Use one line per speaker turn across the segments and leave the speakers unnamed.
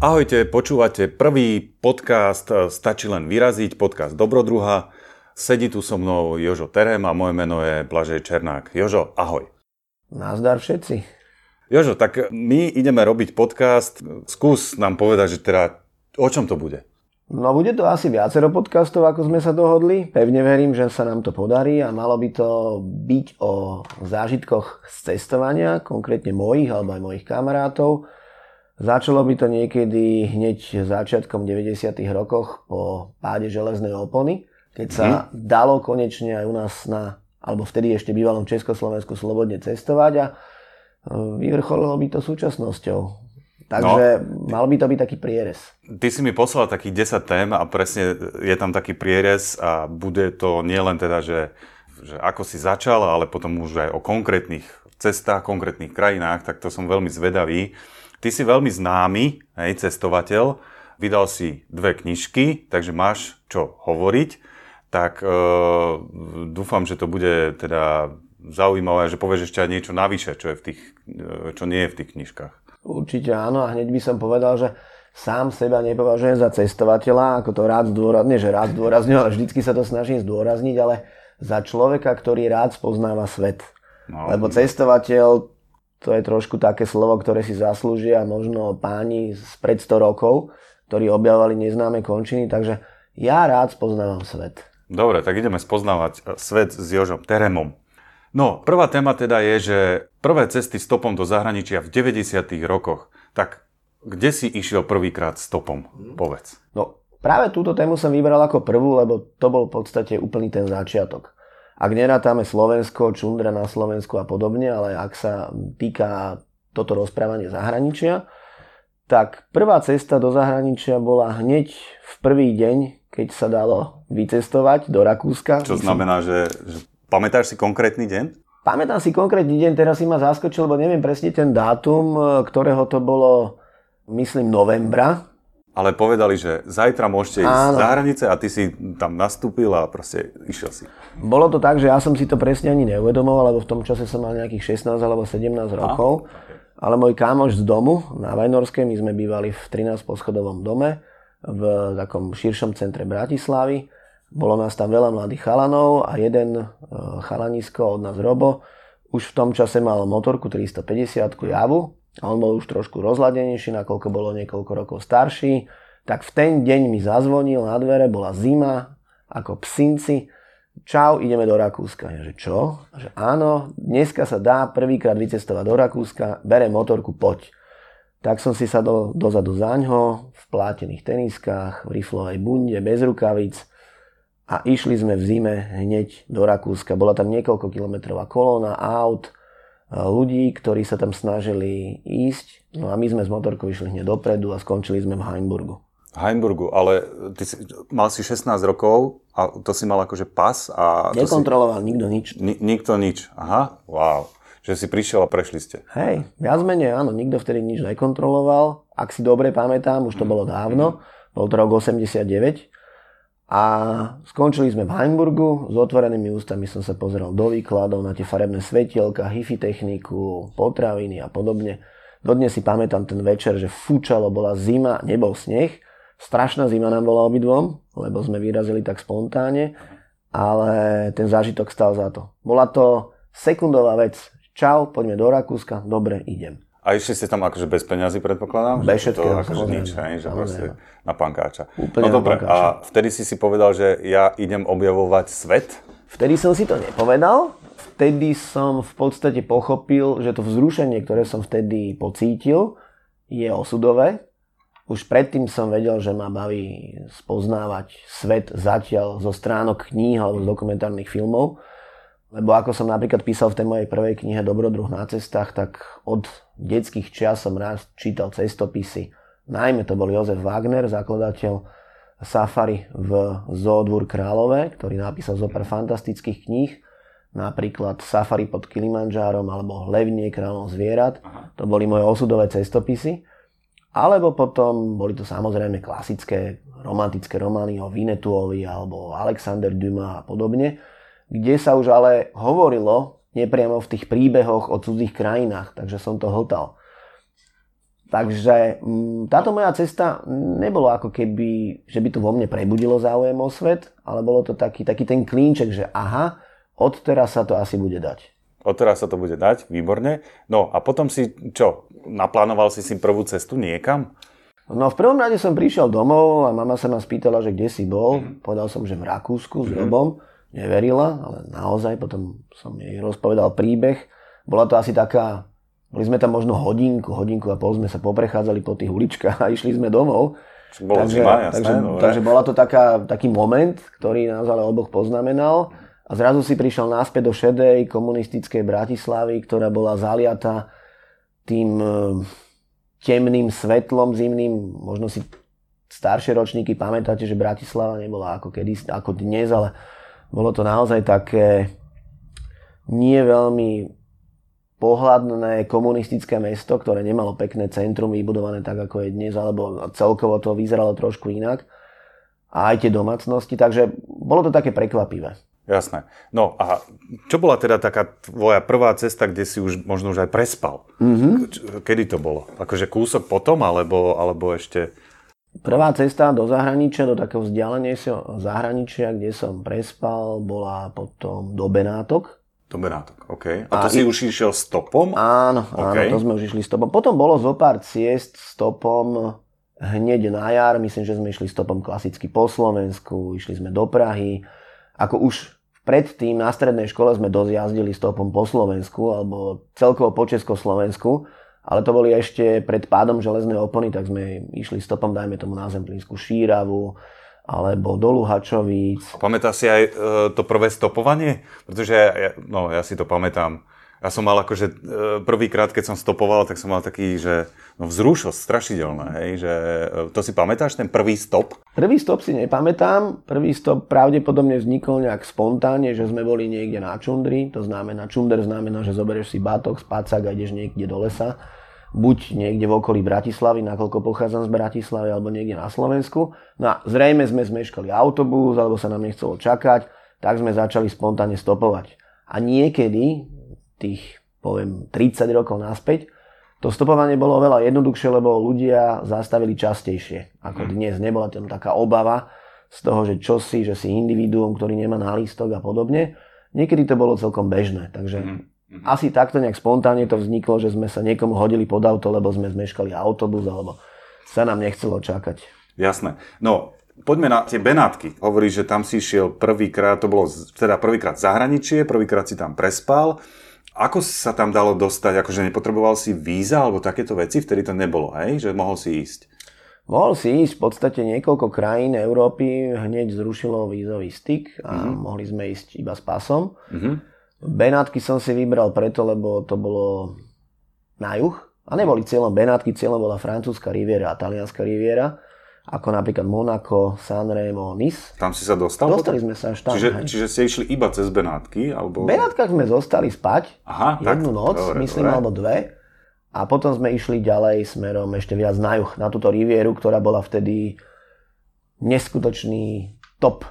Ahojte, počúvate prvý podcast e, Stačí len vyraziť, podcast Dobrodruha. Sedí tu so mnou Jožo Terem a moje meno je Blažej Černák. Jožo, ahoj.
Nazdar všetci.
Jožo, tak my ideme robiť podcast. Skús nám povedať, že teda o čom to bude?
No bude to asi viacero podcastov, ako sme sa dohodli. Pevne verím, že sa nám to podarí a malo by to byť o zážitkoch z cestovania, konkrétne mojich alebo aj mojich kamarátov Začalo by to niekedy hneď začiatkom 90. rokoch po páde železnej opony, keď sa mm. dalo konečne aj u nás na, alebo vtedy ešte bývalom Československu slobodne cestovať a e, vyvrcholilo by to súčasnosťou. Takže no, mal by to byť taký prierez.
Ty si mi poslal takých 10 tém a presne je tam taký prierez a bude to nielen teda, že, že ako si začal, ale potom už aj o konkrétnych cestách, konkrétnych krajinách, tak to som veľmi zvedavý. Ty si veľmi známy hej, cestovateľ, vydal si dve knižky, takže máš čo hovoriť, tak e, dúfam, že to bude teda zaujímavé, že povieš ešte aj niečo navyše, čo, je v tých, e, čo nie je v tých knižkách.
Určite áno a hneď by som povedal, že sám seba nepovažujem za cestovateľa, ako to rád zdôrazňujem, že rád zdôrazňujem, ale vždycky sa to snažím zdôrazniť, ale za človeka, ktorý rád spoznáva svet. No, Lebo cestovateľ to je trošku také slovo, ktoré si zaslúžia možno páni z pred 100 rokov, ktorí objavovali neznáme končiny, takže ja rád spoznávam svet.
Dobre, tak ideme spoznávať e, svet s Jožom Teremom. No, prvá téma teda je, že prvé cesty stopom do zahraničia v 90. rokoch. Tak kde si išiel prvýkrát stopom? Povedz.
No, práve túto tému som vybral ako prvú, lebo to bol v podstate úplný ten začiatok. Ak nerátame Slovensko, čundra na Slovensku a podobne, ale ak sa týka toto rozprávanie zahraničia, tak prvá cesta do zahraničia bola hneď v prvý deň, keď sa dalo vycestovať do Rakúska.
Čo znamená, že, že pamätáš si konkrétny deň?
Pamätám si konkrétny deň, teraz si ma zaskočil, lebo neviem presne ten dátum, ktorého to bolo, myslím, novembra
ale povedali, že zajtra môžete ísť Áno. za hranice a ty si tam nastúpil a proste išiel si.
Bolo to tak, že ja som si to presne ani neuvedomoval, lebo v tom čase som mal nejakých 16 alebo 17 rokov. Ale môj kámoš z domu na Vajnorskej, my sme bývali v 13 poschodovom dome v takom širšom centre Bratislavy. Bolo nás tam veľa mladých chalanov a jeden e, chalanisko od nás Robo už v tom čase mal motorku 350 Javu a on bol už trošku rozladenejší, nakoľko bolo niekoľko rokov starší, tak v ten deň mi zazvonil na dvere, bola zima, ako psinci, čau, ideme do Rakúska. Ja, že čo? A že áno, dneska sa dá prvýkrát vycestovať do Rakúska, bere motorku, poď. Tak som si sadol dozadu zaňho, v plátených teniskách, v riflovej bunde, bez rukavic a išli sme v zime hneď do Rakúska. Bola tam niekoľko kilometrová kolóna aut, ľudí, ktorí sa tam snažili ísť. No a my sme z motorkou išli hneď dopredu a skončili sme v Heimburgu.
Heimburgu, ale ty si, mal si 16 rokov a to si mal akože pas a...
Nekontroloval si, nikto nič.
Ni, nikto nič, aha, wow. Že si prišiel a prešli ste.
Hej, viac menej áno, nikto vtedy nič nekontroloval. Ak si dobre pamätám, už to bolo dávno, bol to rok 89 a skončili sme v Heimburgu, s otvorenými ústami som sa pozeral do výkladov na tie farebné svetielka, hifi techniku, potraviny a podobne. Dodnes si pamätám ten večer, že fúčalo, bola zima, nebol sneh. Strašná zima nám bola obidvom, lebo sme vyrazili tak spontánne, ale ten zážitok stal za to. Bola to sekundová vec. Čau, poďme do Rakúska, dobre, idem.
A išli ste tam akože bez peňazí, predpokladám?
Bez všetkého.
Akože nič, hej, že proste na pankáča. Úplne no dobre, a vtedy si si povedal, že ja idem objavovať svet?
Vtedy som si to nepovedal. Vtedy som v podstate pochopil, že to vzrušenie, ktoré som vtedy pocítil, je osudové. Už predtým som vedel, že ma baví spoznávať svet zatiaľ zo stránok kníh alebo z dokumentárnych filmov. Lebo ako som napríklad písal v tej mojej prvej knihe Dobrodruh na cestách, tak od detských čias som raz čítal cestopisy. Najmä to bol Jozef Wagner, zakladateľ Safari v Zoodvur Králové, ktorý napísal zo pár fantastických kníh, napríklad Safari pod Kilimanjárom alebo Levnie kráľom zvierat. Aha. To boli moje osudové cestopisy. Alebo potom boli to samozrejme klasické romantické romány o Vinetuovi alebo Alexander Dumas a podobne kde sa už ale hovorilo nepriamo v tých príbehoch o cudzích krajinách, takže som to hltal. Takže m, táto moja cesta nebolo ako keby, že by to vo mne prebudilo záujem o svet, ale bolo to taký, taký ten klínček, že aha, odteraz sa to asi bude dať.
Odteraz sa to bude dať, výborne. No a potom si čo, naplánoval si si prvú cestu niekam?
No v prvom rade som prišiel domov a mama sa ma spýtala, že kde si bol. Mm-hmm. Povedal som, že v Rakúsku s. Robom. Neverila, ale naozaj potom som jej rozpovedal príbeh. Bola to asi taká boli sme tam možno hodinku, hodinku a pol sme sa poprechádzali po tých uličkách a išli sme domov.
Bolo takže, zima, jasné,
takže, no, takže bola to taká, taký moment, ktorý nás ale oboch poznamenal. A zrazu si prišiel náspäť do šedej komunistickej Bratislavy, ktorá bola zaliata tým e, temným svetlom zimným. Možno si staršie ročníky pamätáte, že Bratislava nebola ako, kedy, ako dnes, ale bolo to naozaj také nie veľmi pohľadné komunistické mesto, ktoré nemalo pekné centrum vybudované tak, ako je dnes, alebo celkovo to vyzeralo trošku inak. A aj tie domácnosti, takže bolo to také prekvapivé.
Jasné. No a čo bola teda taká tvoja prvá cesta, kde si už možno už aj prespal? Mm-hmm. Kedy to bolo? Akože kúsok potom, alebo, alebo ešte...
Prvá cesta do zahraničia, do takého vzdialenejšieho zahraničia, kde som prespal, bola potom do Benátok,
do Benátok, OK. A to a si i... už išiel stopom?
Áno, okay. áno, to sme už išli stopom. Potom bolo zo pár ciest stopom hneď na jar. Myslím, že sme išli stopom klasicky po Slovensku, išli sme do Prahy. Ako už predtým na strednej škole sme dosť jazdili stopom po Slovensku, alebo celkovo po Československu. Ale to boli ešte pred pádom železnej opony, tak sme išli stopom, dajme tomu na Zemplínsku Šíravu, alebo do Luhačovíc.
Pamätá si aj e, to prvé stopovanie? Pretože ja, no, ja si to pamätám. Ja som mal akože e, prvýkrát, keď som stopoval, tak som mal taký, že no, vzrušosť strašidelné, hej, že e, to si pamätáš, ten prvý stop?
Prvý stop si nepamätám. Prvý stop pravdepodobne vznikol nejak spontánne, že sme boli niekde na čundri, to znamená, čunder znamená, že zoberieš si batok, spacák a ideš niekde do lesa buď niekde v okolí Bratislavy, nakoľko pochádzam z Bratislavy, alebo niekde na Slovensku. No a zrejme sme zmeškali autobus, alebo sa nám nechcelo čakať, tak sme začali spontánne stopovať. A niekedy, tých poviem 30 rokov naspäť, to stopovanie bolo veľa jednoduchšie, lebo ľudia zastavili častejšie ako mhm. dnes. Nebola tam taká obava z toho, že čo si, že si individuum, ktorý nemá nálístok a podobne. Niekedy to bolo celkom bežné, takže mm. Mhm. Asi takto nejak spontánne to vzniklo, že sme sa niekomu hodili pod auto, lebo sme zmeškali autobus, alebo sa nám nechcelo čakať.
Jasné. No, poďme na tie Benátky. Hovoríš, že tam si išiel prvýkrát, to bolo teda prvýkrát zahraničie, prvýkrát si tam prespal. Ako sa tam dalo dostať? Akože nepotreboval si víza alebo takéto veci? Vtedy to nebolo, hej? Že mohol si ísť.
Mohol si ísť v podstate niekoľko krajín Európy, hneď zrušilo vízový styk a mm-hmm. mohli sme ísť iba s pasom. Mm-hmm. Benátky som si vybral preto, lebo to bolo na juh. A neboli cieľom Benátky, cieľom bola francúzska riviera a talianská riviera ako napríklad Monaco, Sanremo, Nice.
Tam si sa dostal?
Dostali potom? sme sa až tam.
Čiže, čiže ste išli iba cez Benátky? Alebo...
V Benátkach sme zostali spať Aha, jednu tak, noc, dobre, myslím, dobre. alebo dve. A potom sme išli ďalej smerom ešte viac na juh, na túto rivieru, ktorá bola vtedy neskutočný top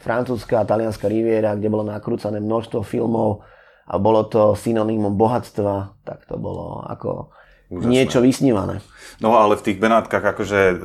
francúzska a talianská riviera, kde bolo nakrúcané množstvo filmov a bolo to synonymom bohatstva, tak to bolo ako Úžasné. niečo vysnívané.
No ale v tých Benátkach akože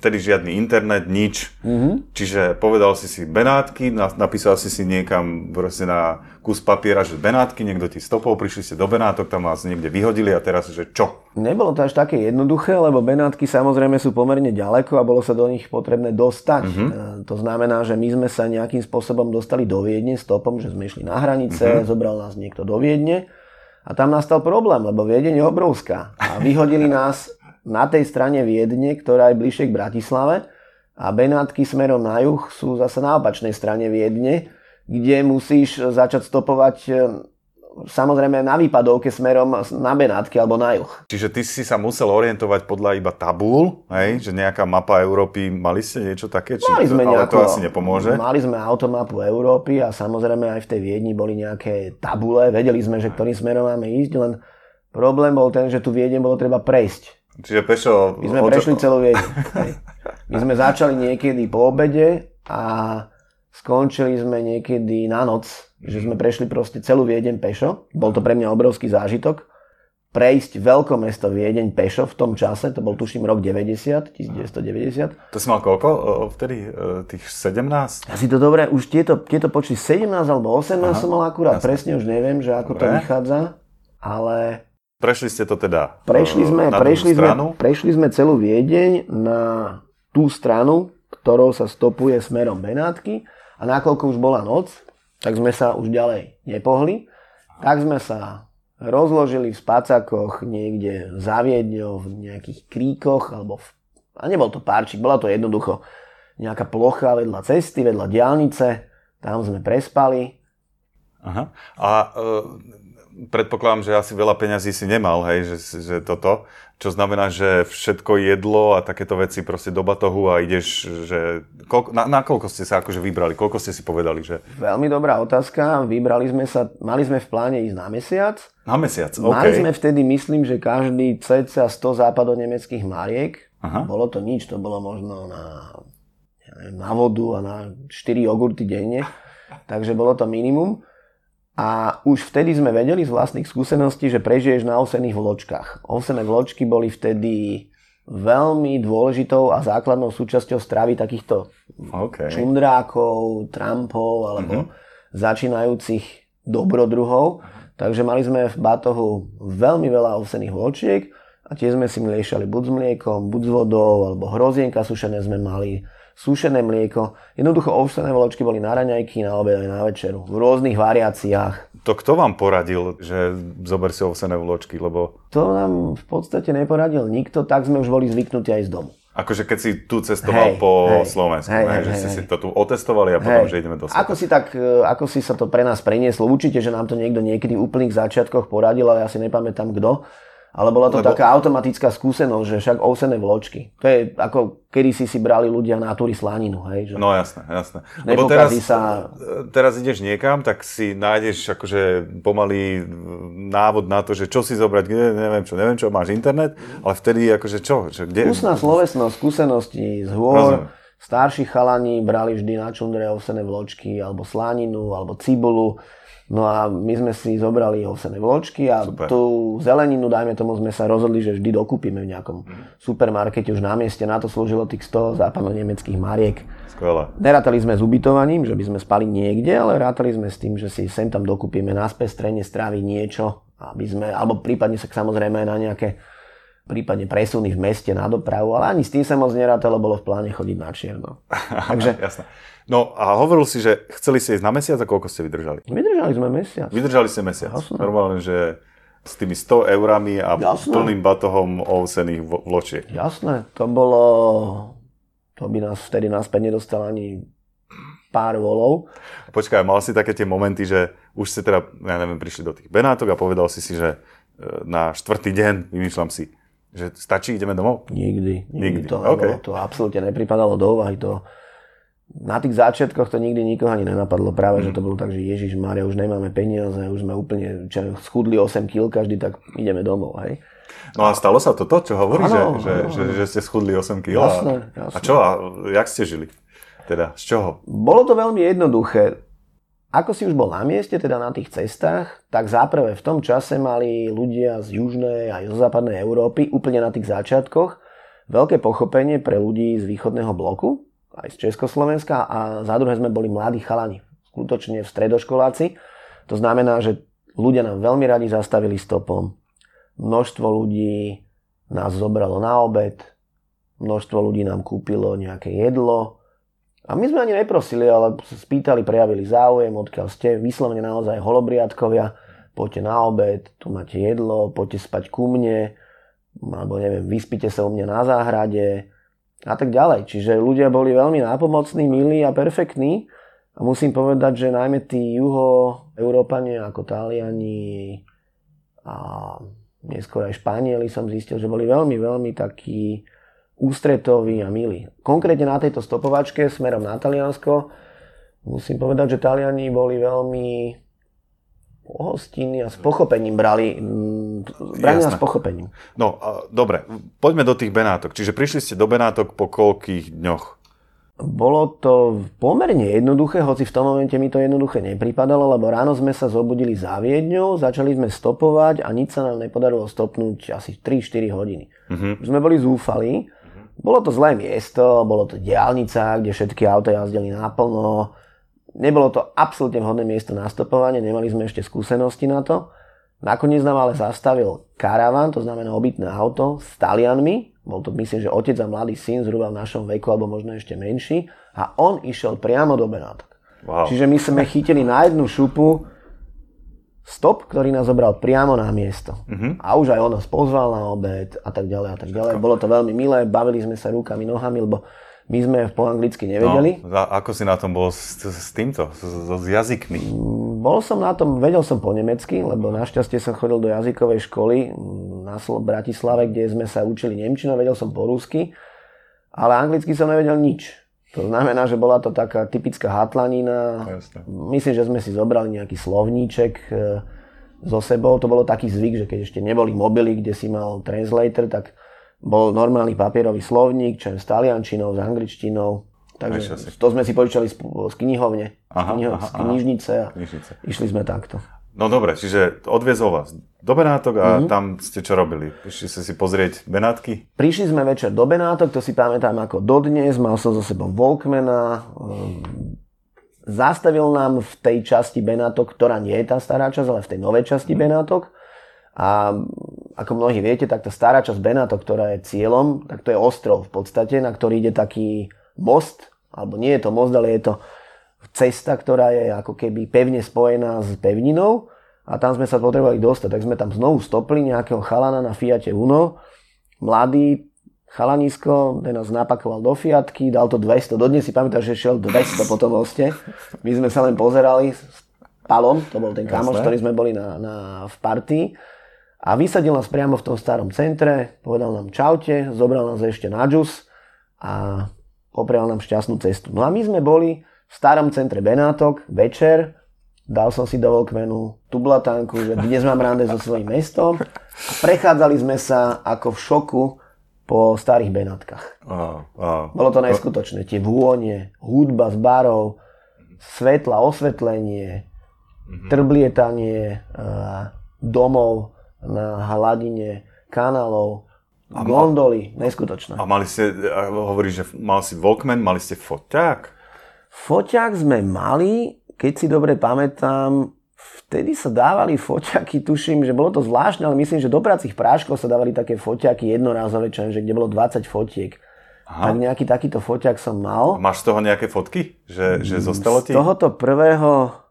vtedy žiadny internet, nič. Mm-hmm. Čiže povedal si si Benátky, napísal si si niekam proste na kus papiera, že Benátky, niekto ti stopol, prišli ste do Benátok, tam vás niekde vyhodili a teraz, že čo?
Nebolo to až také jednoduché, lebo Benátky samozrejme sú pomerne ďaleko a bolo sa do nich potrebné dostať. Mm-hmm. To znamená, že my sme sa nejakým spôsobom dostali do Viedne stopom, že sme išli na hranice, mm-hmm. zobral nás niekto do Viedne a tam nastal problém, lebo Viedeň je obrovská. A vyhodili nás na tej strane Viedne, ktorá je bližšie k Bratislave. A Benátky smerom na juh sú zase na opačnej strane Viedne, kde musíš začať stopovať samozrejme na výpadovke smerom na Benátky alebo na juh.
Čiže ty si sa musel orientovať podľa iba tabúl, hej? že nejaká mapa Európy, mali ste niečo také? Či,
mali sme
ale
nejako,
to asi nepomôže.
Mali sme automapu Európy a samozrejme aj v tej Viedni boli nejaké tabule, vedeli sme, že ktorým smerom máme ísť, len problém bol ten, že tu Viedne bolo treba prejsť.
Čiže pešo...
My sme prešli celú Viedne. My sme začali niekedy po obede a skončili sme niekedy na noc že sme prešli proste celú Viedeň pešo. Bol to pre mňa obrovský zážitok. prejsť veľkomesto Viedeň pešo v tom čase, to bol tuším rok 90, 1990.
To si mal koľko vtedy? E, tých 17?
Ja si to dobre, už tieto, tieto počty 17 alebo 18 Aha, som mal akurát, jasne. presne už neviem, že ako dobre. to vychádza, ale...
Prešli ste to teda
prešli sme, na prešli sme, prešli sme celú Viedeň na tú stranu, ktorou sa stopuje smerom Benátky a nakoľko už bola noc, tak sme sa už ďalej nepohli, tak sme sa rozložili v spacákoch niekde za Viedňou, v nejakých kríkoch, alebo v, a nebol to párčik, bola to jednoducho nejaká plocha vedľa cesty, vedľa diálnice, tam sme prespali.
Aha. A e, predpokladám, že asi veľa peňazí si nemal, hej, že, že toto. Čo znamená, že všetko jedlo a takéto veci proste do batohu a ideš, že... Koľko, na, na koľko ste sa akože vybrali? Koľko ste si povedali, že...
Veľmi dobrá otázka. Vybrali sme sa, mali sme v pláne ísť na mesiac.
Na mesiac,
OK. Mali sme vtedy, myslím, že každý cca 100 západonemeckých mariek. Aha. Bolo to nič, to bolo možno na, neviem, na vodu a na 4 jogurty denne. Takže bolo to minimum. A už vtedy sme vedeli z vlastných skúseností, že prežiješ na ovsených vločkách. Ovsené vločky boli vtedy veľmi dôležitou a základnou súčasťou stravy takýchto okay. čundrákov, trampov alebo uh-huh. začínajúcich dobrodruhov. Takže mali sme v batohu veľmi veľa ovsených vločiek a tie sme si miešali buď s mliekom, buď s vodou, alebo hrozienka sušené sme mali, sušené mlieko. Jednoducho ovsené vločky boli na raňajky, na obed aj na večeru. V rôznych variáciách.
To kto vám poradil, že zober si ovsené vločky, lebo...
To nám v podstate neporadil nikto, tak sme už boli zvyknutí aj z domu.
Akože keď si tu cestoval hej, po hej, Slovensku, hej, hej, že hej, si hej. si to tu otestovali a potom, hej. že ideme do
sveta. Ako si, tak, e, ako si sa to pre nás prenieslo? Určite, že nám to niekto niekedy v úplných začiatkoch poradil, ale ja si nepamätám kto. Ale bola to Lebo... taká automatická skúsenosť, že však ovsené vločky. To je ako kedy si si brali ľudia na túry slaninu, hej? Že
no jasné, jasné. Lebo teraz, sa... teraz ideš niekam, tak si nájdeš akože pomalý návod na to, že čo si zobrať, kde, neviem čo, neviem čo, máš internet, ale vtedy akože čo? čo kde...
Ústna slovesnosť, skúsenosti z hôr, Rozumiem. starší chalani brali vždy na čundre ovsené vločky, alebo slaninu, alebo cibulu No a my sme si zobrali ovsené vločky a Super. tú zeleninu, dajme tomu, sme sa rozhodli, že vždy dokúpime v nejakom supermarkete už na mieste. Na to slúžilo tých 100 západno-nemeckých mariek.
Skvelé.
Nerátali sme s ubytovaním, že by sme spali niekde, ale rátali sme s tým, že si sem tam dokúpime na spestrenie stravy niečo, aby sme, alebo prípadne sa samozrejme aj na nejaké prípadne presuny v meste na dopravu, ale ani s tým sa moc nerátalo, bolo v pláne chodiť na čierno.
Takže Jasné. No a hovoril si, že chceli ste ísť na mesiac a koľko ste vydržali?
Vydržali sme mesiac.
Vydržali ste mesiac. Jasné. Normálne, že s tými 100 eurami a Jasné. plným batohom ovsených vločiek.
Jasné, to bolo... To by nás vtedy naspäť nedostal ani pár volov.
Počkaj, mal si také tie momenty, že už ste teda, ja neviem, prišli do tých Benátok a povedal si si, že e, na štvrtý deň, vymýšľam si, že stačí, ideme domov?
Nikdy. Nikdy. nikdy. To, okay. to absolútne nepripadalo do úvahy. To, na tých začiatkoch to nikdy nikoho ani nenapadlo. Práve, mm. že to bolo tak, že Ježiš Mária, už nemáme peniaze, už sme úplne čo, schudli 8 kg každý, tak ideme domov. Hej.
No a stalo sa toto, čo hovorí, ano, že, ano, že, že, že ste schudli 8 kg?
Jasné, jasné.
A čo, a jak ste žili? Teda, z čoho?
Bolo to veľmi jednoduché. Ako si už bol na mieste, teda na tých cestách, tak záprve v tom čase mali ľudia z južnej aj zo západnej Európy, úplne na tých začiatkoch, veľké pochopenie pre ľudí z východného bloku, aj z Československa a za druhé sme boli mladí chalani, skutočne v stredoškoláci. To znamená, že ľudia nám veľmi radi zastavili stopom. Množstvo ľudí nás zobralo na obed, množstvo ľudí nám kúpilo nejaké jedlo. A my sme ani neprosili, ale spýtali, prejavili záujem, odkiaľ ste, vyslovene naozaj holobriadkovia, poďte na obed, tu máte jedlo, poďte spať ku mne, alebo neviem, vyspite sa u mňa na záhrade, a tak ďalej. Čiže ľudia boli veľmi nápomocní, milí a perfektní. A musím povedať, že najmä tí juho-európania ako Taliani a neskôr aj Španieli som zistil, že boli veľmi, veľmi takí ústretoví a milí. Konkrétne na tejto stopovačke smerom na Taliansko musím povedať, že Taliani boli veľmi pohostiny a s pochopením brali, brali s pochopením.
No, a, dobre, poďme do tých Benátok. Čiže prišli ste do Benátok po koľkých dňoch?
Bolo to pomerne jednoduché, hoci v tom momente mi to jednoduché nepripadalo, lebo ráno sme sa zobudili za Viedňou, začali sme stopovať a nič sa nám nepodarilo stopnúť asi 3-4 hodiny. Uh-huh. Sme boli zúfali, bolo to zlé miesto, bolo to diálnica, kde všetky auta jazdili naplno, nebolo to absolútne vhodné miesto na stopovanie, nemali sme ešte skúsenosti na to. Nakoniec nám ale zastavil karavan, to znamená obytné auto s Talianmi, bol to myslím, že otec a mladý syn zhruba v našom veku, alebo možno ešte menší. A on išiel priamo do Benátok. Wow. Čiže my sme chytili na jednu šupu stop, ktorý nás zobral priamo na miesto. Uh-huh. A už aj on nás pozval na obed a tak ďalej a tak ďalej. Bolo to veľmi milé, bavili sme sa rukami, nohami, lebo my sme po anglicky nevedeli.
No, a ako si na tom bol s, s týmto, s, s jazykmi?
Mm, bol som na tom, vedel som po nemecky, lebo našťastie som chodil do jazykovej školy na Bratislave, kde sme sa učili nemčinu, vedel som po rusky, ale anglicky som nevedel nič. To znamená, že bola to taká typická hatlanina. Jasne. Myslím, že sme si zobrali nejaký slovníček e, so sebou. To bolo taký zvyk, že keď ešte neboli mobily, kde si mal translator, tak bol normálny papierový slovník, čo s taliančinou, s angličtinou. Takže to sme si požičali z, z knihovne, aha, z, kniho, aha, z knižnice a knižnice. išli sme takto.
No dobre, čiže odviezol vás do Benátok a mm-hmm. tam ste čo robili? Prišli ste si pozrieť Benátky?
Prišli sme večer do Benátok, to si pamätám ako dodnes, mal som so sebou Volkmana, ehm, zastavil nám v tej časti Benátok, ktorá nie je tá stará časť, ale v tej novej časti mm. Benátok. A ako mnohí viete, tak tá stará časť Benátok, ktorá je cieľom, tak to je ostrov v podstate, na ktorý ide taký most, alebo nie je to most, ale je to cesta, ktorá je ako keby pevne spojená s pevninou a tam sme sa potrebovali dostať, tak sme tam znovu stopli nejakého chalana na Fiate Uno, mladý chalanisko, ten nás napakoval do Fiatky, dal to 200, dodnes si pamätám, že šiel 200 po tom moste. My sme sa len pozerali s Palom, to bol ten kamoš, ktorý sme boli na, na, v partii. A vysadil nás priamo v tom starom centre, povedal nám čaute, zobral nás ešte na džus a poprial nám šťastnú cestu. No a my sme boli v starom centre Benátok večer, dal som si do Volkmenu tublatánku, že dnes mám rande so svojím mestom a prechádzali sme sa ako v šoku po starých Benátkach. Oh, oh. Bolo to neskutočné. Tie vône, hudba z barov, svetla, osvetlenie, mm-hmm. trblietanie domov, na hladine kanálov, a gondoly, neskutočné.
A mali ste, hovoríš, že mal si Walkman, mali ste foťák?
Foťák sme mali, keď si dobre pamätám, vtedy sa dávali foťaky, tuším, že bolo to zvláštne, ale myslím, že do pracích práškov sa dávali také foťaky jednorázové, čo že kde bolo 20 fotiek. Aha. Tak nejaký takýto foťak som mal.
A máš z toho nejaké fotky? Že, že zostalo ti?
Z tohoto prvého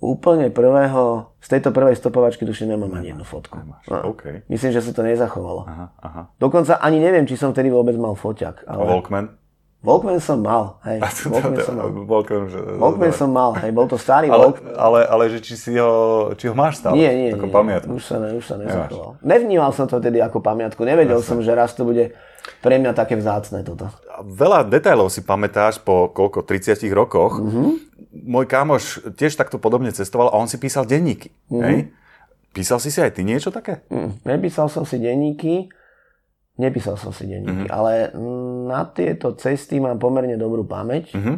úplne prvého, z tejto prvej stopovačky tuším nemám ani jednu fotku.
No, okay.
Myslím, že sa to nezachovalo. Aha, aha. Dokonca ani neviem, či som vtedy vôbec mal foťak.
Ale... Walkman?
Walkman som mal, hej. Walkman som mal.
Walkman, že...
Walkman som mal, hej, bol to starý
ale, Walkman. Ale, ale že či si ho, či ho máš stále?
Nie, nie, ako nie, pamiatku. už sa, ne, už sa nezachoval. Nevnímal som to tedy ako pamiatku, nevedel Jasne. som, že raz to bude pre mňa také vzácne toto.
Veľa detailov si pamätáš po koľko, 30 rokoch. Mm-hmm môj kámoš tiež takto podobne cestoval a on si písal denníky. Mm-hmm. Hej? Písal si si aj ty niečo také?
Mm, nepísal som si denníky, nepísal som si denníky, mm-hmm. ale na tieto cesty mám pomerne dobrú pamäť. Mm-hmm.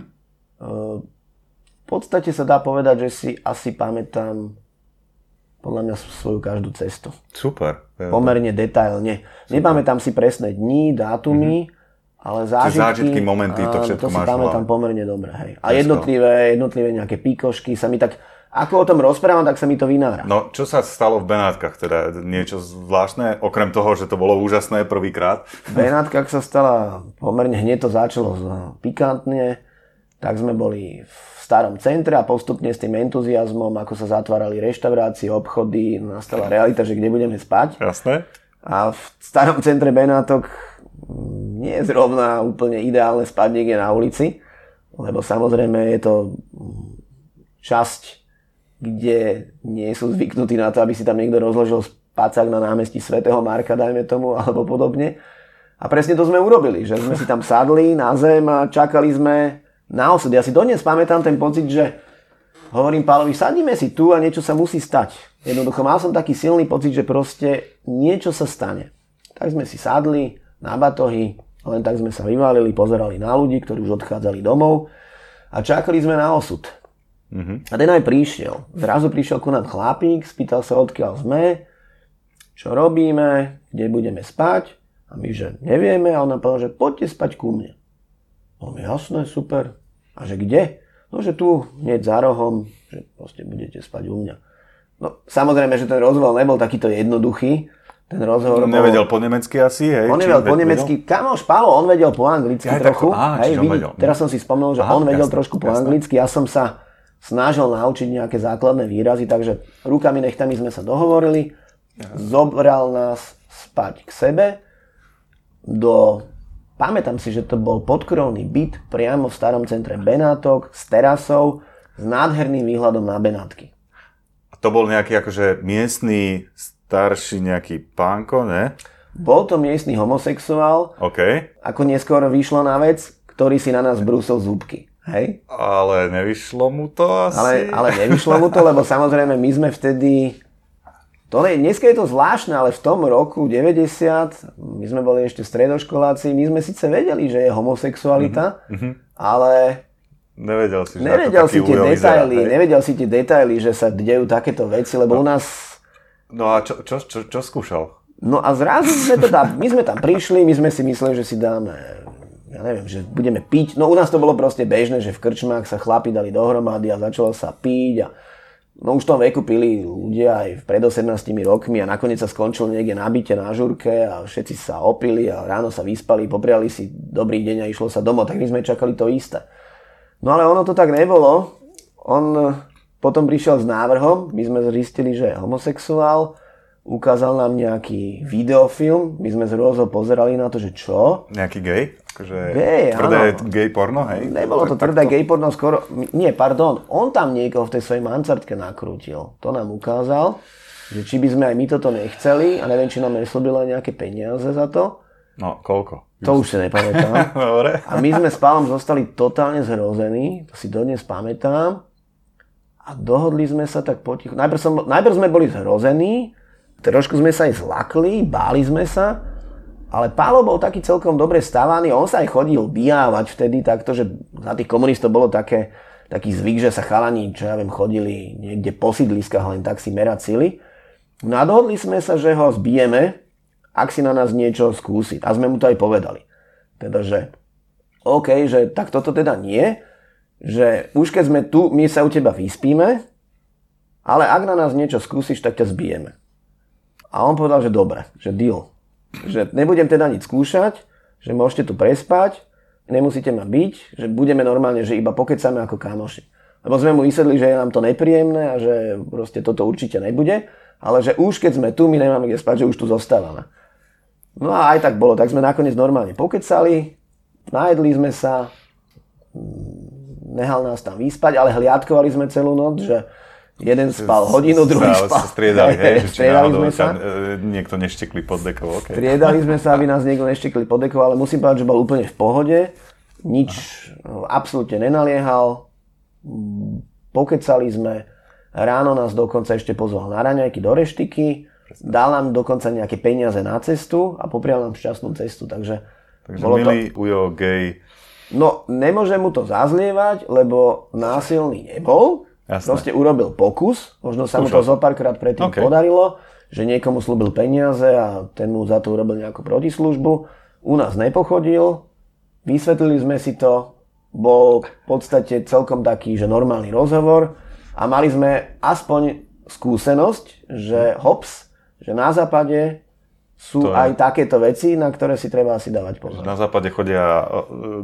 V podstate sa dá povedať, že si asi pamätám podľa mňa svoju každú cestu.
Super.
Pomerne detailne. Super. Nepamätám si presné dní, dátumy, mm-hmm ale zážitky,
zážitky momenty, to všetko
to si pamätám pomerne dobre. Hej. A jednotlivé, jednotlivé nejaké píkošky sa mi tak, ako o tom rozprávam, tak sa mi to vynára.
No, čo sa stalo v Benátkach? Teda niečo zvláštne, okrem toho, že to bolo úžasné prvýkrát?
V Benátkach sa stala, pomerne hneď to začalo pikantne, tak sme boli v starom centre a postupne s tým entuziasmom, ako sa zatvárali reštaurácie, obchody, nastala realita, že kde budeme spať.
Jasné.
A v starom centre Benátok nie je zrovna úplne ideálne spať niekde na ulici, lebo samozrejme je to časť, kde nie sú zvyknutí na to, aby si tam niekto rozložil spacák na námestí svätého Marka, dajme tomu, alebo podobne. A presne to sme urobili, že sme si tam sadli na zem a čakali sme na osud. Ja si dodnes pamätám ten pocit, že hovorím Pálovi, sadnime si tu a niečo sa musí stať. Jednoducho mal som taký silný pocit, že proste niečo sa stane. Tak sme si sadli na batohy, Len tak sme sa vyvalili, pozerali na ľudí, ktorí už odchádzali domov a čakali sme na osud. Mm-hmm. A ten aj prišiel. Zrazu prišiel ku nám chlapík, spýtal sa, odkiaľ sme, čo robíme, kde budeme spať. A my, že nevieme. A on nám povedal, že poďte spať ku mne. No jasné, super. A že kde? No, že tu, hneď za rohom, že proste budete spať u mňa. No, samozrejme, že ten rozhovor nebol takýto jednoduchý. Ten rozhovor
bol... Nevedel po nemecky asi, hej?
On nevedel po nemecky. Kamoš, Pálo, on vedel po anglicky ja, trochu.
Á, hej, vidí,
teraz som si spomenul, že Aha, on vedel jasne, trošku po jasne. anglicky. Ja som sa snažil naučiť nejaké základné výrazy, takže rukami nechtami sme sa dohovorili. Zobral nás spať k sebe do Pamätám si, že to bol podkrovný byt priamo v starom centre Benátok s terasou s nádherným výhľadom na Benátky.
A to bol nejaký akože miestný starší nejaký pánko, ne?
Bol to miestny homosexuál.
OK.
Ako neskôr vyšlo na vec, ktorý si na nás brúsil zúbky. Hej?
Ale nevyšlo mu to asi.
Ale, ale nevyšlo mu to, lebo samozrejme my sme vtedy to je, dneska je to zvláštne, ale v tom roku 90, my sme boli ešte stredoškoláci, my sme síce vedeli, že je homosexualita, mm-hmm. ale
Nevedel si,
že nevedel si tie detaily, vyzerá, nevedel si tie detaily, že sa dejú takéto veci, lebo no. u nás...
No a čo, čo, čo, čo skúšal?
No a zrazu sme teda, my sme tam prišli, my sme si mysleli, že si dáme, ja neviem, že budeme piť. No u nás to bolo proste bežné, že v krčmách sa chlapi dali dohromady a začalo sa piť a No už v tom veku pili ľudia aj pred 18 rokmi a nakoniec sa skončil niekde na byte na žurke a všetci sa opili a ráno sa vyspali, popriali si dobrý deň a išlo sa domov, tak my sme čakali to isté. No ale ono to tak nebolo. On potom prišiel s návrhom, my sme zistili, že je homosexuál, ukázal nám nejaký videofilm, my sme z Rôzou pozerali na to, že čo.
Nejaký gay? Akože
gay,
tvrdé áno. gay porno, hej?
Nebolo to tvrdé gay porno, skoro, nie, pardon, on tam niekoho v tej svojej mansardke nakrútil. To nám ukázal, že či by sme aj my toto nechceli a neviem, či nám neslobilo nejaké peniaze za to.
No, koľko?
To už si nepamätám. a my sme s Pálom zostali totálne zhrození, to si dodnes pamätám. A dohodli sme sa tak potichu. Najprv, som, najprv sme boli zhrození, Trošku sme sa aj zlakli, báli sme sa, ale Pálo bol taký celkom dobre stávaný, on sa aj chodil bijávať vtedy takto, že za tých komunistov bolo také, taký zvyk, že sa chalani, čo ja viem, chodili niekde po sídliskách len tak si merať sily. No a dohodli sme sa, že ho zbijeme, ak si na nás niečo skúsi. A sme mu to aj povedali. Teda, že OK, že tak toto teda nie, že už keď sme tu, my sa u teba vyspíme, ale ak na nás niečo skúsiš, tak ťa zbijeme. A on povedal, že dobre, že deal. Že nebudem teda nič skúšať, že môžete tu prespať, nemusíte ma byť, že budeme normálne, že iba pokecame ako kamoši. Lebo sme mu vysvedli, že je nám to nepríjemné a že proste toto určite nebude, ale že už keď sme tu, my nemáme kde spať, že už tu zostávame. No a aj tak bolo, tak sme nakoniec normálne pokecali, najedli sme sa, nehal nás tam vyspať, ale hliadkovali sme celú noc, že Jeden spal hodinu, druhý spal.
Striedali, hej, že striedali sme sa. E, niekto neštekli pod dekou, okay.
Striedali sme sa, aby nás niekto neštekli pod dekou, ale musím povedať, že bol úplne v pohode. Nič Aha. absolútne nenaliehal. Pokecali sme. Ráno nás dokonca ešte pozval na raňajky do reštiky. Dal nám dokonca nejaké peniaze na cestu a poprial nám šťastnú cestu. Takže,
Takže bolo milý to... ujo gay.
No, nemôžem mu to zazlievať, lebo násilný nebol
Jasné.
Proste urobil pokus, možno sa mu to zo párkrát predtým okay. podarilo, že niekomu slúbil peniaze a ten mu za to urobil nejakú protislužbu. U nás nepochodil, vysvetlili sme si to, bol v podstate celkom taký, že normálny rozhovor a mali sme aspoň skúsenosť, že hops, že na západe sú aj takéto veci, na ktoré si treba asi dávať pozor.
Na západe chodia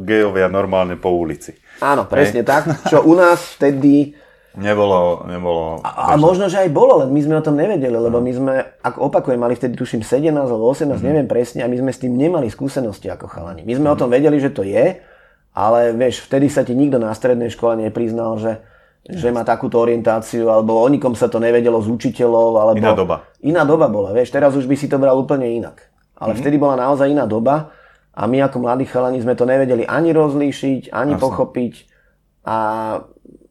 gejovia normálne po ulici.
Áno, presne Hej. tak. Čo u nás vtedy
Nebolo, nebolo.
A, a možno, že aj bolo, len my sme o tom nevedeli, lebo my sme, ak opakujem, mali vtedy tuším 17 alebo 18, mm. neviem presne, a my sme s tým nemali skúsenosti ako chalani. My sme mm. o tom vedeli, že to je, ale vieš, vtedy sa ti nikto na strednej škole nepriznal, že, že má takúto orientáciu, alebo o nikom sa to nevedelo z učiteľov, alebo...
Iná doba.
Iná doba bola, vieš, teraz už by si to bral úplne inak. Ale mm. vtedy bola naozaj iná doba a my ako mladí chalani sme to nevedeli ani rozlíšiť, ani Jasne. pochopiť a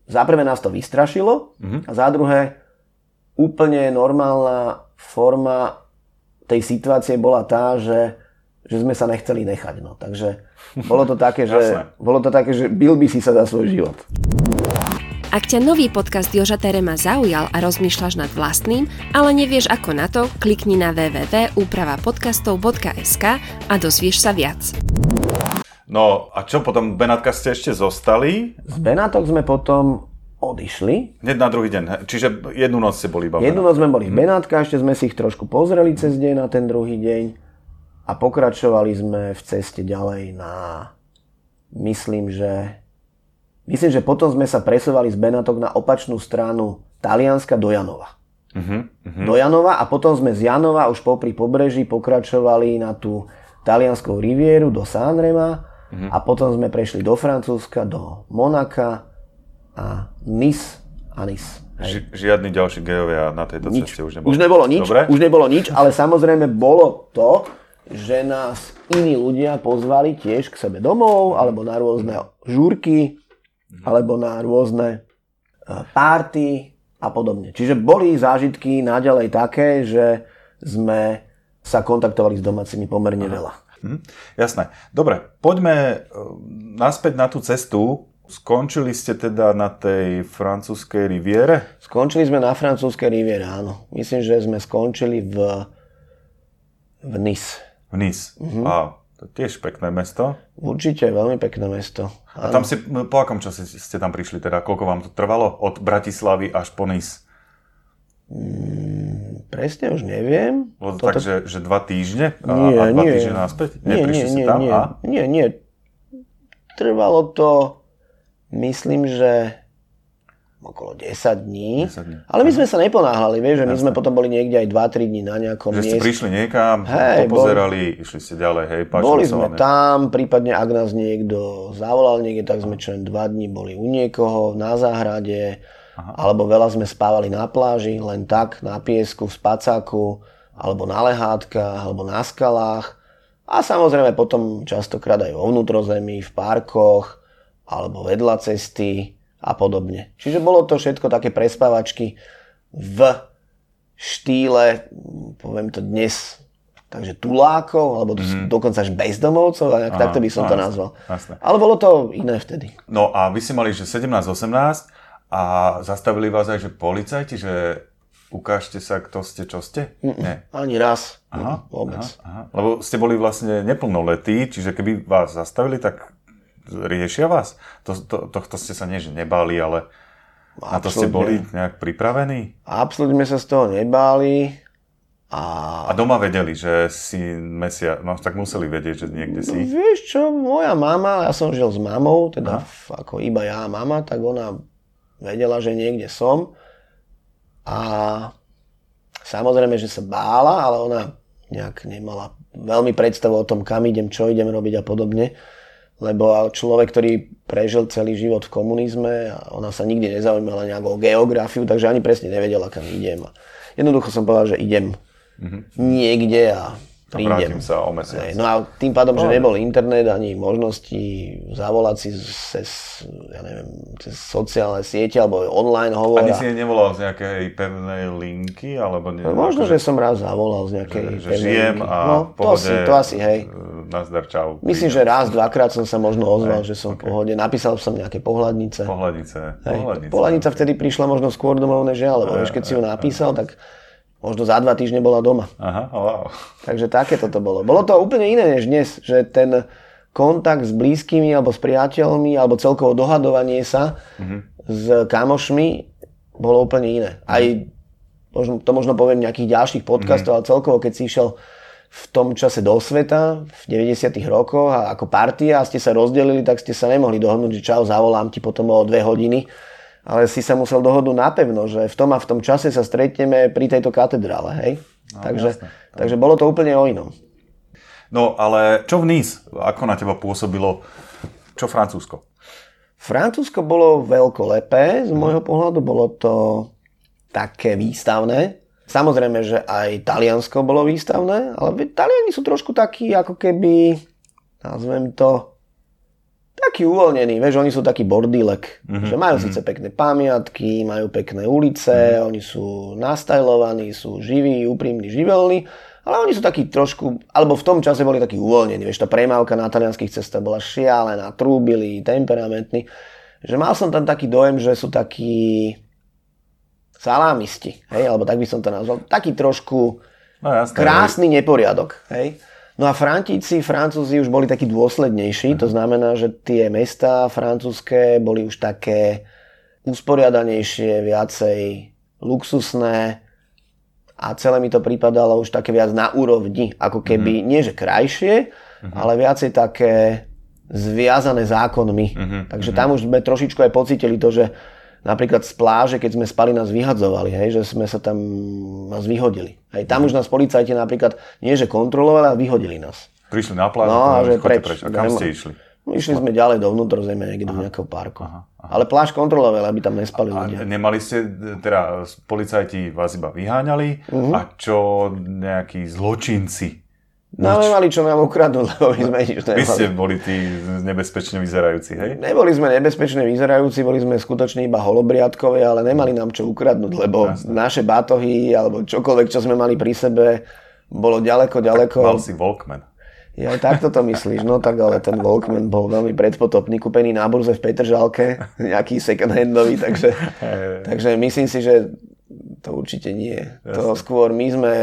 za prvé nás to vystrašilo mm-hmm. a za druhé úplne normálna forma tej situácie bola tá, že že sme sa nechceli nechať. No. Takže bolo to také, že, bolo to také, že bil by si sa za svoj život.
Ak ťa nový podcast Joža Terema zaujal a rozmýšľaš nad vlastným, ale nevieš ako na to, klikni na www.úpravapodcastov.sk a dozvieš sa viac.
No a čo potom, Benátka ste ešte zostali?
Z Benátok sme potom odišli.
Hneď na druhý deň, čiže jednu noc ste boli iba
Jednu noc sme boli v Benátkach, ešte sme si ich trošku pozreli cez deň na ten druhý deň a pokračovali sme v ceste ďalej na... Myslím, že... Myslím, že potom sme sa presovali z Benátok na opačnú stranu Talianska do Janova.
Uh-huh, uh-huh.
Do Janova a potom sme z Janova už popri pobreží pokračovali na tú talianskou rivieru do Sanrema
Mhm.
a potom sme prešli do Francúzska, do Monaka a Nice a Nice.
Ži- žiadni ďalší gejovia na tejto
Nič.
ceste už neboli.
Už nebolo nič,
Dobre?
už nebolo nič, ale samozrejme bolo to, že nás iní ľudia pozvali tiež k sebe domov, alebo na rôzne žúrky,
Mhm.
alebo na rôzne e, párty a podobne. Čiže boli zážitky naďalej také, že sme sa kontaktovali s domácimi pomerne veľa.
Hm, jasné. Dobre, poďme e, naspäť na tú cestu. Skončili ste teda na tej francúzskej riviere?
Skončili sme na francúzskej riviere, áno. Myslím, že sme skončili v, v Nice.
V Nice.
Mhm.
Wow, to je tiež pekné mesto.
Určite veľmi pekné mesto.
A tam si, po akom čase ste tam prišli teda? Koľko vám to trvalo? Od Bratislavy až po Nice?
Presne už neviem.
Bolo to
Toto-
tak, že, že dva týždne a,
Nie,
a dva
nie.
týždne naspäť?
Nie, nie,
ste
nie,
tam
nie,
a?
nie, nie. Trvalo to, myslím, že okolo 10 dní.
10 dní.
Ale my sme sa neponáhľali, vieš, že my sme potom boli niekde aj 2-3 dní na nejakom
Že ste
mieste.
prišli niekam,
Hej,
popozerali, išli ste ďalej, hej, páčilo
Boli sme
vám,
tam, prípadne ak nás niekto zavolal niekde, tak sme čo len 2 dní boli u niekoho na záhrade, alebo veľa sme spávali na pláži, len tak, na piesku, v spacáku, alebo na lehátkach, alebo na skalách. A samozrejme potom častokrát aj vo vnútrozemí, v parkoch, alebo vedľa cesty a podobne. Čiže bolo to všetko také prespávačky v štýle, poviem to dnes, takže tulákov, alebo mm-hmm. dokonca až bezdomovcov, a takto by som
no,
to nazval.
jasné.
Ale bolo to iné vtedy.
No a vy ste mali, že 17-18 a zastavili vás aj, že policajti, že ukážte sa, kto ste, čo ste? Nie.
Ani raz.
Aha,
Vôbec.
Aha, aha. Lebo ste boli vlastne neplnoletí, čiže keby vás zastavili, tak riešia vás? To, to, tohto ste sa nie, že nebali, ale na to ste boli nejak pripravení?
Absolútne sme sa z toho nebáli. A
A doma vedeli, že si mesia, no tak museli vedieť, že niekde si.
vieš čo, moja mama, ja som žil s mamou, teda f- ako iba ja a mama, tak ona vedela, že niekde som. A samozrejme, že sa bála, ale ona nejak nemala veľmi predstavu o tom, kam idem, čo idem robiť a podobne. Lebo človek, ktorý prežil celý život v komunizme a ona sa nikdy nezaujímala nejak o geografiu, takže ani presne nevedela, kam idem. A jednoducho som povedal, že idem niekde a
A
prídem.
vrátim sa o mesiac.
Hej, No a tým pádom, že nebol internet ani možnosti zavolať si cez, ja neviem, cez sociálne siete alebo online hovor.
Ani si nevolal z nejakej pevnej linky, alebo nie?
Možno,
akože,
že som raz zavolal z nejakej
že
pevnej
žijem
linky.
a
no,
pohode,
to, asi, to asi, hej.
e, Nazdar, čau.
Myslím,
prídem.
že raz, dvakrát som sa možno ozval,
Hej,
že som
ok.
v pohode. Napísal som nejaké pohľadnice.
Pohľadnice.
Hej.
Pohľadnice.
Pohľadnica vtedy prišla možno skôr domov než ja, lebo vieš, keď si ju napísal, tak možno za dva týždne bola doma.
Aha, wow.
Takže takéto to bolo. Bolo to úplne iné než dnes, že ten kontakt s blízkymi alebo s priateľmi alebo celkovo dohadovanie sa s kamošmi bolo úplne iné. Aj možno, to možno poviem nejakých ďalších podcastov, ale celkovo keď si išiel v tom čase do sveta, v 90 rokoch a ako partia a ste sa rozdelili, tak ste sa nemohli dohodnúť, že čau, zavolám ti potom o dve hodiny, ale si sa musel dohodnúť napevno, že v tom a v tom čase sa stretneme pri tejto katedrále, hej? takže,
jasné.
takže bolo to úplne o inom.
No, ale čo v Nice? Ako na teba pôsobilo? Čo Francúzsko?
Francúzsko bolo veľkolepé, z môjho pohľadu bolo to také výstavné. Samozrejme, že aj Taliansko bolo výstavné, ale Taliani sú trošku takí, ako keby, nazvem to, taký uvoľnení, vieš, oni sú taký bordílek, mm-hmm. že majú síce pekné pamiatky, majú pekné ulice, mm-hmm. oni sú nastajlovaní, sú živí, úprimní, živelní, Ale oni sú takí trošku, alebo v tom čase boli takí uvoľnení, vieš, tá premávka na talianských cestách bola šialená, trúbili, temperamentní, že mal som tam taký dojem, že sú takí salámisti, hej, alebo tak by som to nazval, taký trošku
No jasné.
krásny neporiadok, hej. No a Frantíci, Francúzi už boli takí dôslednejší, to znamená, že tie mesta francúzske boli už také usporiadanejšie, viacej luxusné a celé mi to pripadalo už také viac na úrovni, ako keby, nie že krajšie, ale viacej také zviazané zákonmi. Takže tam už sme trošičku aj pocitili to, že napríklad z pláže, keď sme spali, nás vyhadzovali, hej, že sme sa tam nás vyhodili. Hej, tam už nás policajti napríklad nie že kontrolovali, ale vyhodili nás.
Prišli na pláž,
No, a že
preč.
preč.
A kam ste išli?
No, Išli sme ďalej do vnútrozemia, niekde do nejakého parku. Ale pláž kontrolovali, aby tam nespali
A
ľudia.
nemali ste, teda policajti vás iba vyháňali
Mhm.
a čo nejakí zločinci?
No, nemali čo nám ukradnúť, lebo my sme nič
Vy
nemali.
ste boli tí nebezpečne vyzerajúci, hej?
Neboli sme nebezpečne vyzerajúci, boli sme skutočne iba holobriadkové, ale nemali nám čo ukradnúť, lebo naše bátohy alebo čokoľvek, čo sme mali pri sebe, bolo ďaleko, ďaleko.
Mal si Walkman.
Ja takto to myslíš, no tak ale ten Walkman bol veľmi predpotopný, kúpený na burze v Petržalke, nejaký second handový, takže, takže myslím si, že to určite nie. To skôr my sme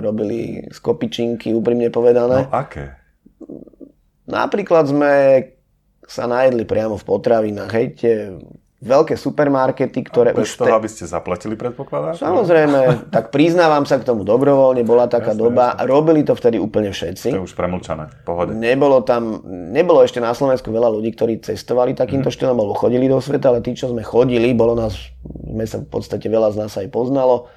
robili z kopičinky, úprimne povedané.
No aké?
Napríklad sme sa najedli priamo v potravinách, hej, tie veľké supermarkety, ktoré
Bez
už...
toho, aby ste zaplatili, predpokladám?
Samozrejme, tak priznávam sa k tomu dobrovoľne, bola taká doba, robili to vtedy úplne všetci.
To je už premlčané. Pohode.
Nebolo tam, nebolo ešte na Slovensku veľa ľudí, ktorí cestovali takýmto
Mhm.
štýlom, alebo chodili do sveta, ale tí, čo sme chodili, bolo nás, sme sa v podstate veľa z nás aj poznalo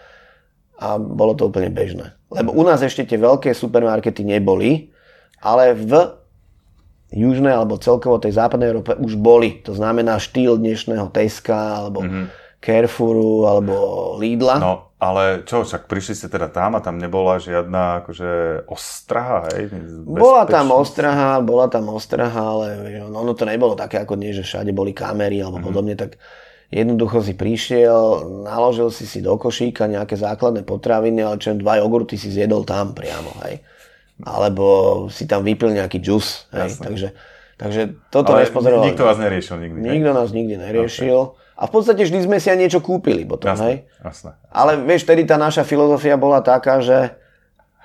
a bolo to úplne bežné. Lebo u nás ešte tie veľké supermarkety neboli, ale v južnej alebo celkovo tej západnej Európe už boli. To znamená štýl dnešného Teska alebo Carrefouru alebo Lidla.
No, ale čo, však prišli ste teda tam a tam nebola žiadna akože ostraha, hej?
Bola tam ostraha, bola tam ostraha, ale vieš, ono to nebolo také ako dnes, že všade boli kamery alebo podobne, tak jednoducho si prišiel, naložil si si do košíka nejaké základné potraviny, ale čo dva jogurty si zjedol tam priamo, hej. Alebo si tam vypil nejaký džus, hej. Takže, takže toto
Ale
nespozeroval.
nikto vás neriešil nikdy, hej?
Nikto nás nikdy neriešil. A v podstate vždy sme si aj niečo kúpili potom, hej.
Jasné, jasné.
Ale vieš, vtedy tá naša filozofia bola taká, že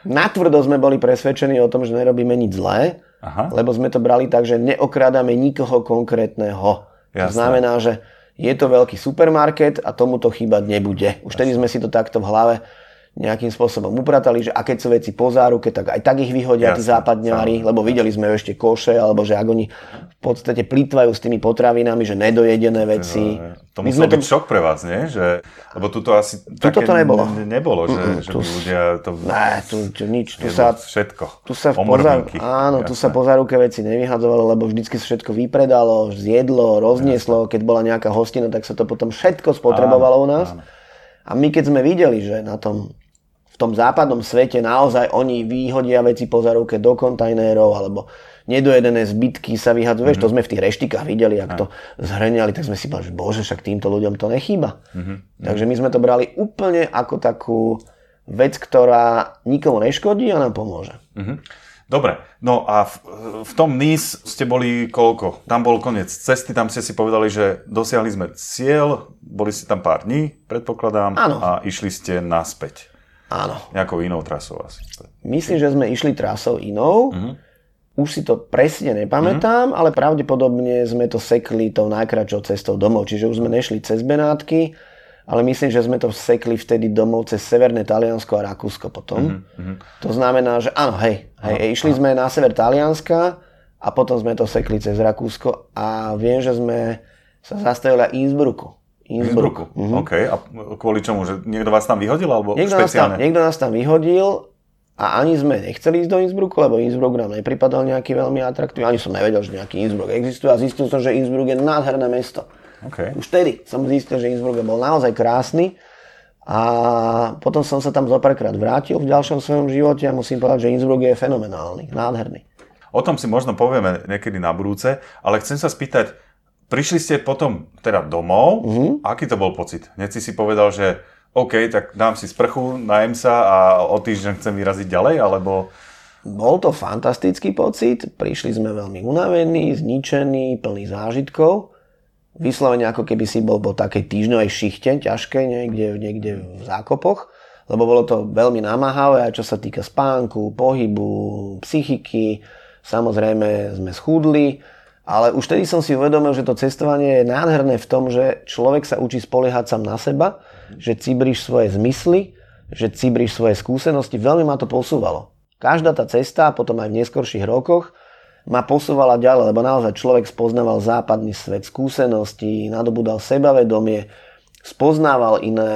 natvrdo sme boli presvedčení o tom, že nerobíme nič zlé,
Aha.
lebo sme to brali tak, že neokrádame nikoho konkrétneho. To
Jasné.
znamená, že je to veľký supermarket a tomu to chýbať nebude. Už vtedy sme si to takto v hlave nejakým spôsobom upratali, že a keď sú veci po záruke, tak aj tak ich vyhodia tí
Jasné,
západňári, lebo videli sme ešte koše, alebo že ak oni v podstate plýtvajú s tými potravinami, že nedojedené veci.
To musel byť šok pre vás, nie? Že, lebo tuto asi
Tuto
také
to nebolo.
n- nebolo, že, že by ľudia to...
Ne, tu, tu nič. Tu sa,
všetko.
tu sa v pozár, áno, tu sa po záruke veci nevyhadzovalo, lebo vždycky sa všetko vypredalo, zjedlo, roznieslo. Keď bola nejaká hostina, tak sa to potom všetko spotrebovalo u nás. A my keď sme videli, že na tom, v tom západnom svete naozaj oni vyhodia veci po záruke do kontajnerov, alebo nedojedené zbytky sa vyhadzujú. Vieš, to sme v tých reštikách videli, ak to zhrňali, tak sme si povedali, že bože, však týmto ľuďom to nechýba. Takže my sme to brali úplne ako takú vec, ktorá nikomu neškodí a nám pomôže.
Mhm. Dobre, no a v, v tom Nice ste boli koľko? Tam bol koniec cesty, tam ste si povedali, že dosiahli sme cieľ, boli ste tam pár dní, predpokladám,
Áno.
a išli ste naspäť.
Áno.
Nejakou inou trasou asi.
Myslím, že sme išli trasou inou. Už si to presne nepamätám, ale pravdepodobne sme to sekli tou najkračšou cestou domov. Čiže už sme nešli cez Benátky, ale myslím, že sme to sekli vtedy domov cez Severné Taliansko a Rakúsko potom. To znamená, že áno, hej, hej išli sme na sever Talianska a potom sme to sekli cez Rakúsko a viem, že sme sa zastavili aj Innsbrucku.
Innsbrucku.
Mhm.
OK, a kvôli čomu? Že niekto vás tam vyhodil, alebo
Niekto nás, tam,
špeciálne?
niekto nás tam vyhodil a ani sme nechceli ísť do Innsbrucku, lebo Innsbruck nám nepripadal nejaký veľmi atraktívny. Ani som nevedel, že nejaký Innsbruck existuje a zistil som, že Innsbruck je nádherné mesto.
OK.
Už vtedy som zistil, že Innsbruck bol naozaj krásny a potom som sa tam zopárkrát vrátil v ďalšom svojom živote a musím povedať, že Innsbruck je fenomenálny, nádherný.
O tom si možno povieme niekedy na budúce, ale chcem sa spýtať, prišli ste potom teda domov,
Mhm.
aký to bol pocit? Hneď si si povedal, že OK, tak dám si sprchu, najem sa a o týždeň chcem vyraziť ďalej, alebo...
Bol to fantastický pocit, prišli sme veľmi unavení, zničení, plní zážitkov. Vyslovene ako keby si bol po takej týždňovej šichte, ťažkej, niekde, niekde v zákopoch, lebo bolo to veľmi namáhavé, aj čo sa týka spánku, pohybu, psychiky. Samozrejme sme schudli, ale už tedy som si uvedomil, že to cestovanie je nádherné v tom, že človek sa učí spoliehať sám na seba, že cibríš svoje zmysly, že cibríš svoje skúsenosti. Veľmi ma to posúvalo. Každá tá cesta, potom aj v neskorších rokoch, ma posúvala ďalej, lebo naozaj človek spoznával západný svet skúseností, nadobudal sebavedomie, spoznával iné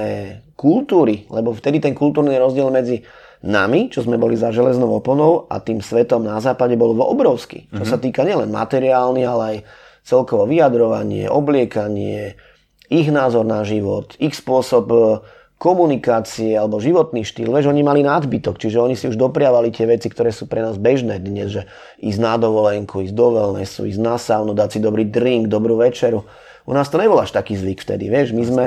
kultúry, lebo vtedy ten kultúrny rozdiel medzi nami, čo sme boli za železnou oponou a tým svetom na západe bol obrovský. Čo mm-hmm. sa týka nielen materiálny, ale aj celkovo vyjadrovanie, obliekanie, ich názor na život, ich spôsob komunikácie alebo životný štýl, vieš, oni mali nadbytok, čiže oni si už dopriavali tie veci, ktoré sú pre nás bežné dnes, že ísť na dovolenku, ísť do wellnessu, ísť na saunu, dať si dobrý drink, dobrú večeru. U nás to nebol až taký zvyk vtedy, vieš, my sme,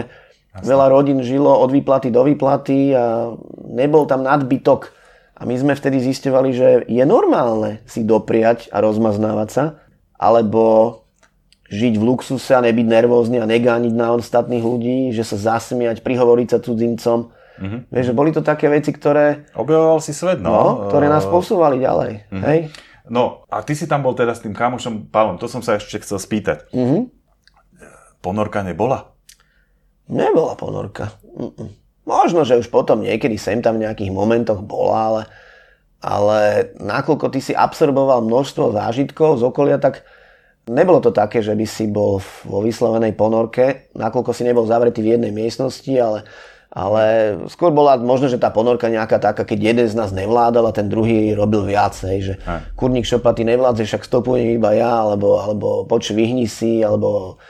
Jasne. veľa rodín žilo od výplaty do výplaty a nebol tam nadbytok. A my sme vtedy zistovali, že je normálne si dopriať a rozmaznávať sa, alebo žiť v luxuse a nebyť nervózny a negániť na ostatných ľudí, že sa zasmiať, prihovoriť sa cudzincom. Mm-hmm. Vieš, že boli to také veci, ktoré...
Objavoval si svet, no.
no ktoré nás posúvali ďalej. Mm-hmm. Hej?
No, a ty si tam bol teda s tým kamošom Pálom, to som sa ešte chcel spýtať. Mm-hmm. Ponorka nebola?
Nebola ponorka. Mm-mm. Možno, že už potom niekedy sem tam v nejakých momentoch bola, ale, ale nakoľko ty si absorboval množstvo zážitkov z okolia, tak Nebolo to také, že by si bol vo vyslovenej ponorke, nakoľko si nebol zavretý v jednej miestnosti, ale, ale skôr bola možno, že tá ponorka nejaká taká, keď jeden z nás nevládal a ten druhý robil viacej, že Aj. kurník šopaty nevládze, však stopujem iba ja, alebo, alebo poč vyhni si, alebo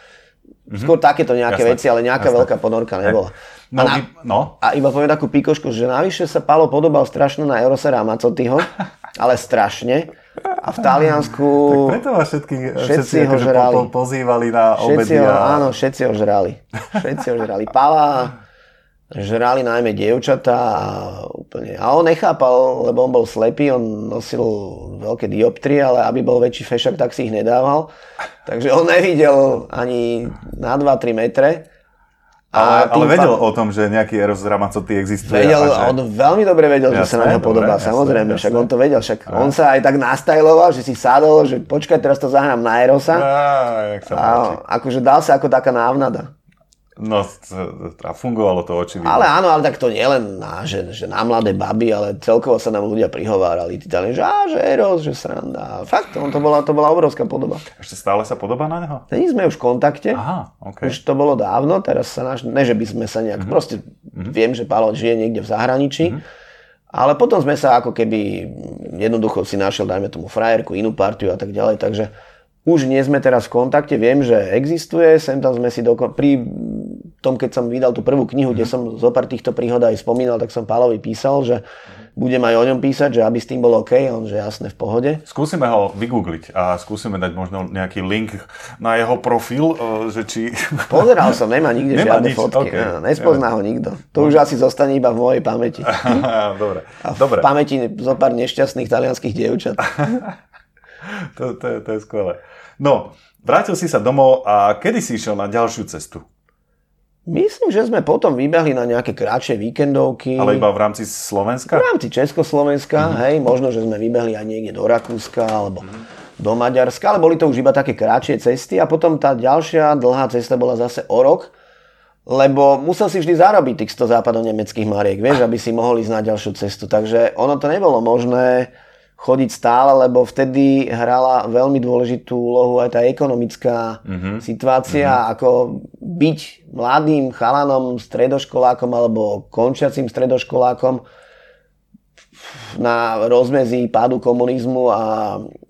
mm-hmm. skôr takéto nejaké Jasne. veci, ale nejaká Jasne. veľká ponorka nebola.
No, a, na, no.
a iba poviem takú pikošku, že navyše sa Palo podobal strašne na Eurosera Macotyho, ale strašne. A v Taliansku...
Tak preto vás všetky, všetci, všetci ho akože žrali. Po, pozývali na
obedy. Ho, a... Áno, všetci ho žrali. Všetci ho žrali. Pala žrali najmä dievčatá a úplne... A on nechápal, lebo on bol slepý, on nosil veľké dioptrie, ale aby bol väčší fešak, tak si ich nedával. Takže on nevidel ani na 2-3 metre.
A ale, ale vedel pán... o tom, že nejaký Eros Ramazzotti existuje.
Vedel,
že...
on veľmi dobre vedel, jasné, že sa na neho podobá, dobre, samozrejme, jasné, však jasné. on to vedel, však a. on sa aj tak nastajloval, že si sadol, že počkaj, teraz to zahrám na Erosa.
A,
a akože dal sa ako taká návnada.
No, a fungovalo to očividne.
Ale áno, ale tak to nie len na, že, že na mladé baby, ale celkovo sa nám ľudia prihovárali. Tí dali, že á, že Eros, že sranda. Fakt, on to bola, to bola obrovská podoba.
Ešte stále sa podobá na neho?
Není sme už v kontakte.
Aha, okay.
Už to bolo dávno, teraz sa náš, ne že by sme sa nejak, mm-hmm. proste mm-hmm. viem, že Pálo žije niekde v zahraničí. Mm-hmm. Ale potom sme sa ako keby jednoducho si našiel, dajme tomu frajerku, inú partiu a tak ďalej, takže už nie sme teraz v kontakte, viem, že existuje, sem tam sme si doko- pri tom, keď som vydal tú prvú knihu, kde mhm. som zo pár týchto príhod aj spomínal, tak som Pálovi písal, že budem aj o ňom písať, že aby s tým bol OK, on že jasne v pohode.
Skúsime ho vygoogliť a skúsime dať možno nejaký link na jeho profil, e, že či...
Pozeral som, nemá nikde nemá žiadne nič, fotky, okay. no, nespozná ho nikto. To už asi zostane iba v mojej pamäti.
Dobre.
A v
Dobre.
pamäti zo pár nešťastných talianských dievčat.
to, to, to je skvelé. No, vrátil si sa domov a kedy si išiel na ďalšiu cestu?
Myslím, že sme potom vybehli na nejaké kratšie víkendovky.
Ale iba v rámci Slovenska?
V rámci Československa, mm-hmm. hej, možno, že sme vybehli aj niekde do Rakúska alebo mm-hmm. do Maďarska, ale boli to už iba také kratšie cesty a potom tá ďalšia dlhá cesta bola zase o rok, lebo musel si vždy zarobiť tých 100 západo-nemeckých mariek, vieš, aby si mohol ísť na ďalšiu cestu. Takže ono to nebolo možné chodiť stále, lebo vtedy hrala veľmi dôležitú úlohu aj tá ekonomická mm-hmm. situácia, mm-hmm. ako byť mladým chalanom, stredoškolákom alebo končiacim stredoškolákom na rozmezí pádu komunizmu a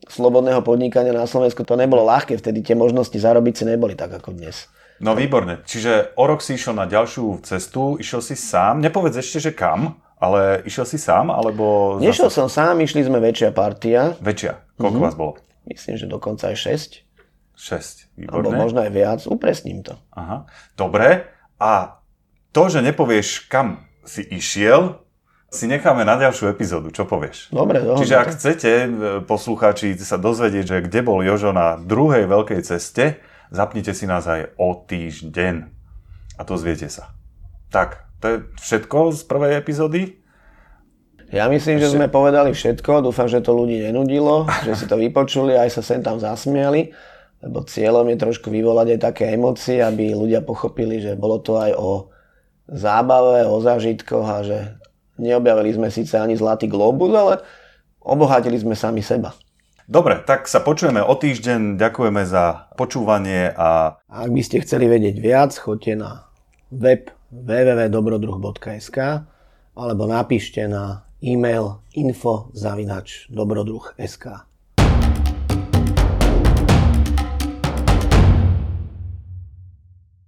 slobodného podnikania na Slovensku to nebolo ľahké, vtedy tie možnosti zarobiť si neboli tak ako dnes.
No výborne, čiže o rok si išiel na ďalšiu cestu, išiel si sám, nepovedz ešte, že kam? Ale išiel si sám, alebo...
Nešiel zase... som sám, išli sme väčšia partia.
Väčšia? Koľko mm-hmm. vás bolo?
Myslím, že dokonca aj 6.
6, výborné.
Alebo možno aj viac, upresním to.
Aha, dobre. A To, že nepovieš, kam si išiel, si necháme na ďalšiu epizódu. Čo povieš?
Dobre, dobre.
Čiže ak chcete, e, poslucháči, sa dozvedieť, že kde bol Jožo na druhej veľkej ceste, zapnite si nás aj o týždeň. A to zviete sa. Tak, to je všetko z prvej epizódy.
Ja myslím, že sme povedali všetko. Dúfam, že to ľudí nenudilo, že si to vypočuli, aj sa sem tam zasmiali. Lebo cieľom je trošku vyvolať aj také emócie, aby ľudia pochopili, že bolo to aj o zábave, o zážitkoch a že neobjavili sme síce ani Zlatý globus, ale obohatili sme sami seba.
Dobre, tak sa počujeme o týždeň. Ďakujeme za počúvanie a...
Ak by ste chceli vedieť viac, choďte na web www.dobrodruh.sk alebo napíšte na e-mail info.dobrodruh.sk